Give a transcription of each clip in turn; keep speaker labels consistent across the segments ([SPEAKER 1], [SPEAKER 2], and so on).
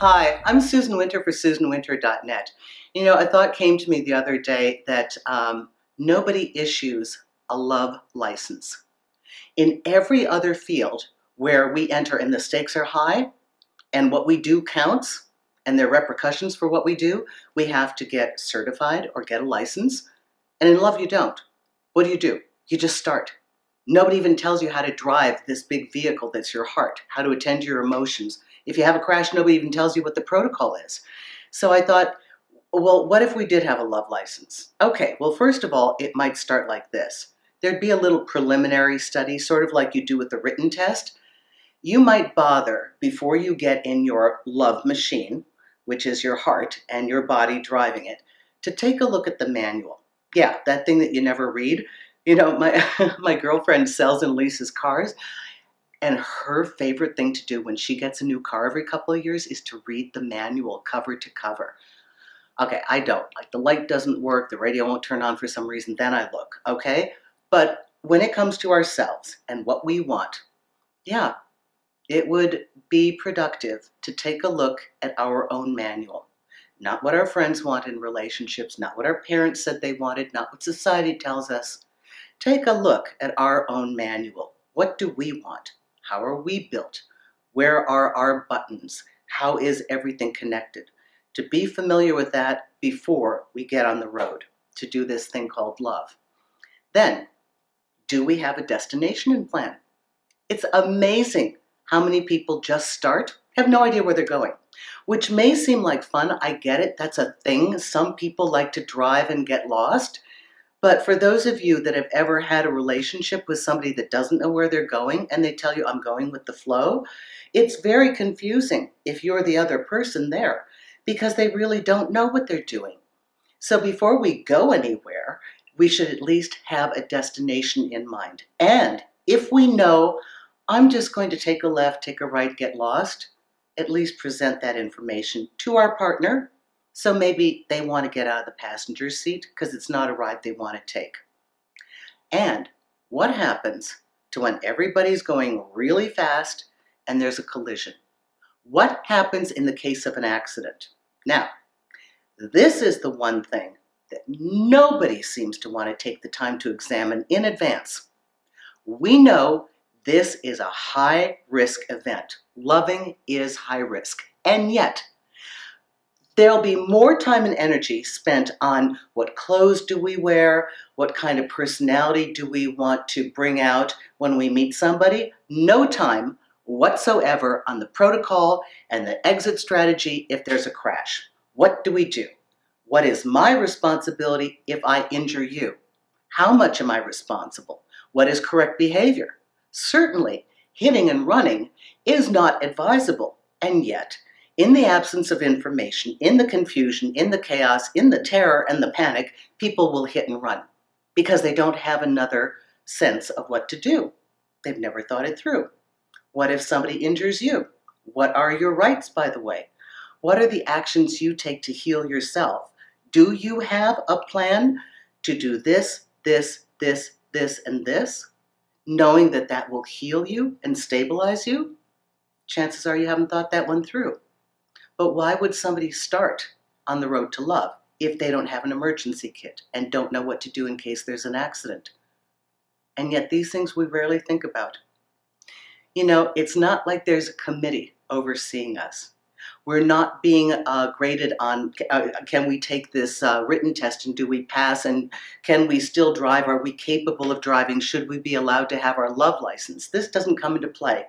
[SPEAKER 1] Hi, I'm Susan Winter for SusanWinter.net. You know, a thought came to me the other day that um, nobody issues a love license. In every other field where we enter and the stakes are high and what we do counts and there are repercussions for what we do, we have to get certified or get a license. And in love, you don't. What do you do? You just start. Nobody even tells you how to drive this big vehicle that's your heart, how to attend to your emotions, if you have a crash, nobody even tells you what the protocol is. So I thought, well, what if we did have a love license? Okay, well, first of all, it might start like this. There'd be a little preliminary study, sort of like you do with the written test. You might bother before you get in your love machine, which is your heart and your body driving it, to take a look at the manual. Yeah, that thing that you never read. You know, my my girlfriend sells and leases cars. And her favorite thing to do when she gets a new car every couple of years is to read the manual cover to cover. Okay, I don't. Like the light doesn't work, the radio won't turn on for some reason, then I look, okay? But when it comes to ourselves and what we want, yeah, it would be productive to take a look at our own manual. Not what our friends want in relationships, not what our parents said they wanted, not what society tells us. Take a look at our own manual. What do we want? How are we built? Where are our buttons? How is everything connected? To be familiar with that before we get on the road to do this thing called love. Then, do we have a destination in plan? It's amazing how many people just start, have no idea where they're going, which may seem like fun. I get it. That's a thing. Some people like to drive and get lost. But for those of you that have ever had a relationship with somebody that doesn't know where they're going and they tell you, I'm going with the flow, it's very confusing if you're the other person there because they really don't know what they're doing. So before we go anywhere, we should at least have a destination in mind. And if we know, I'm just going to take a left, take a right, get lost, at least present that information to our partner so maybe they want to get out of the passenger seat because it's not a ride they want to take. And what happens to when everybody's going really fast and there's a collision? What happens in the case of an accident? Now, this is the one thing that nobody seems to want to take the time to examine in advance. We know this is a high risk event. Loving is high risk. And yet, there'll be more time and energy spent on what clothes do we wear, what kind of personality do we want to bring out when we meet somebody. No time whatsoever on the protocol and the exit strategy if there's a crash. What do we do? What is my responsibility if I injure you? How much am I responsible? What is correct behavior? Certainly, hitting and running is not advisable, and yet in the absence of information, in the confusion, in the chaos, in the terror and the panic, people will hit and run because they don't have another sense of what to do. They've never thought it through. What if somebody injures you? What are your rights, by the way? What are the actions you take to heal yourself? Do you have a plan to do this, this, this, this, and this, knowing that that will heal you and stabilize you? Chances are you haven't thought that one through. But why would somebody start on the road to love if they don't have an emergency kit and don't know what to do in case there's an accident? And yet, these things we rarely think about. You know, it's not like there's a committee overseeing us. We're not being uh, graded on uh, can we take this uh, written test and do we pass and can we still drive? Are we capable of driving? Should we be allowed to have our love license? This doesn't come into play.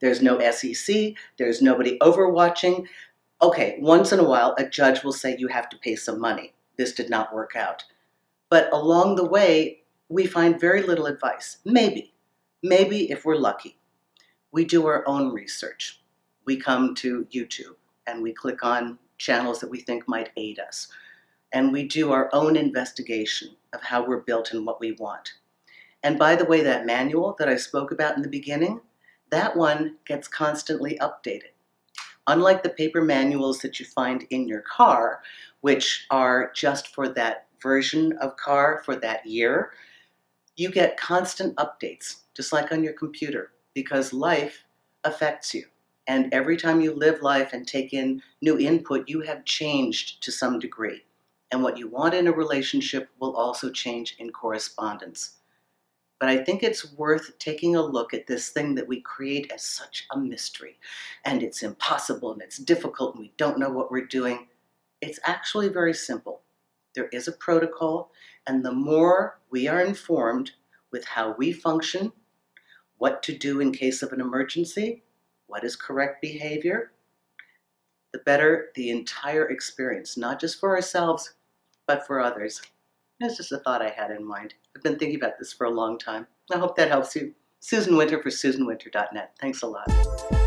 [SPEAKER 1] There's no SEC, there's nobody overwatching okay, once in a while, a judge will say you have to pay some money. This did not work out. But along the way, we find very little advice. Maybe, maybe if we're lucky, we do our own research. We come to YouTube and we click on channels that we think might aid us. And we do our own investigation of how we're built and what we want. And by the way, that manual that I spoke about in the beginning, that one gets constantly updated. Unlike the paper manuals that you find in your car, which are just for that version of car for that year, you get constant updates, just like on your computer, because life affects you. And every time you live life and take in new input, you have changed to some degree. And what you want in a relationship will also change in correspondence. But I think it's worth taking a look at this thing that we create as such a mystery. And it's impossible and it's difficult and we don't know what we're doing. It's actually very simple. There is a protocol, and the more we are informed with how we function, what to do in case of an emergency, what is correct behavior, the better the entire experience, not just for ourselves, but for others. That's just a thought I had in mind. I've been thinking about this for a long time. I hope that helps you. Susan Winter for SusanWinter.net. Thanks a lot.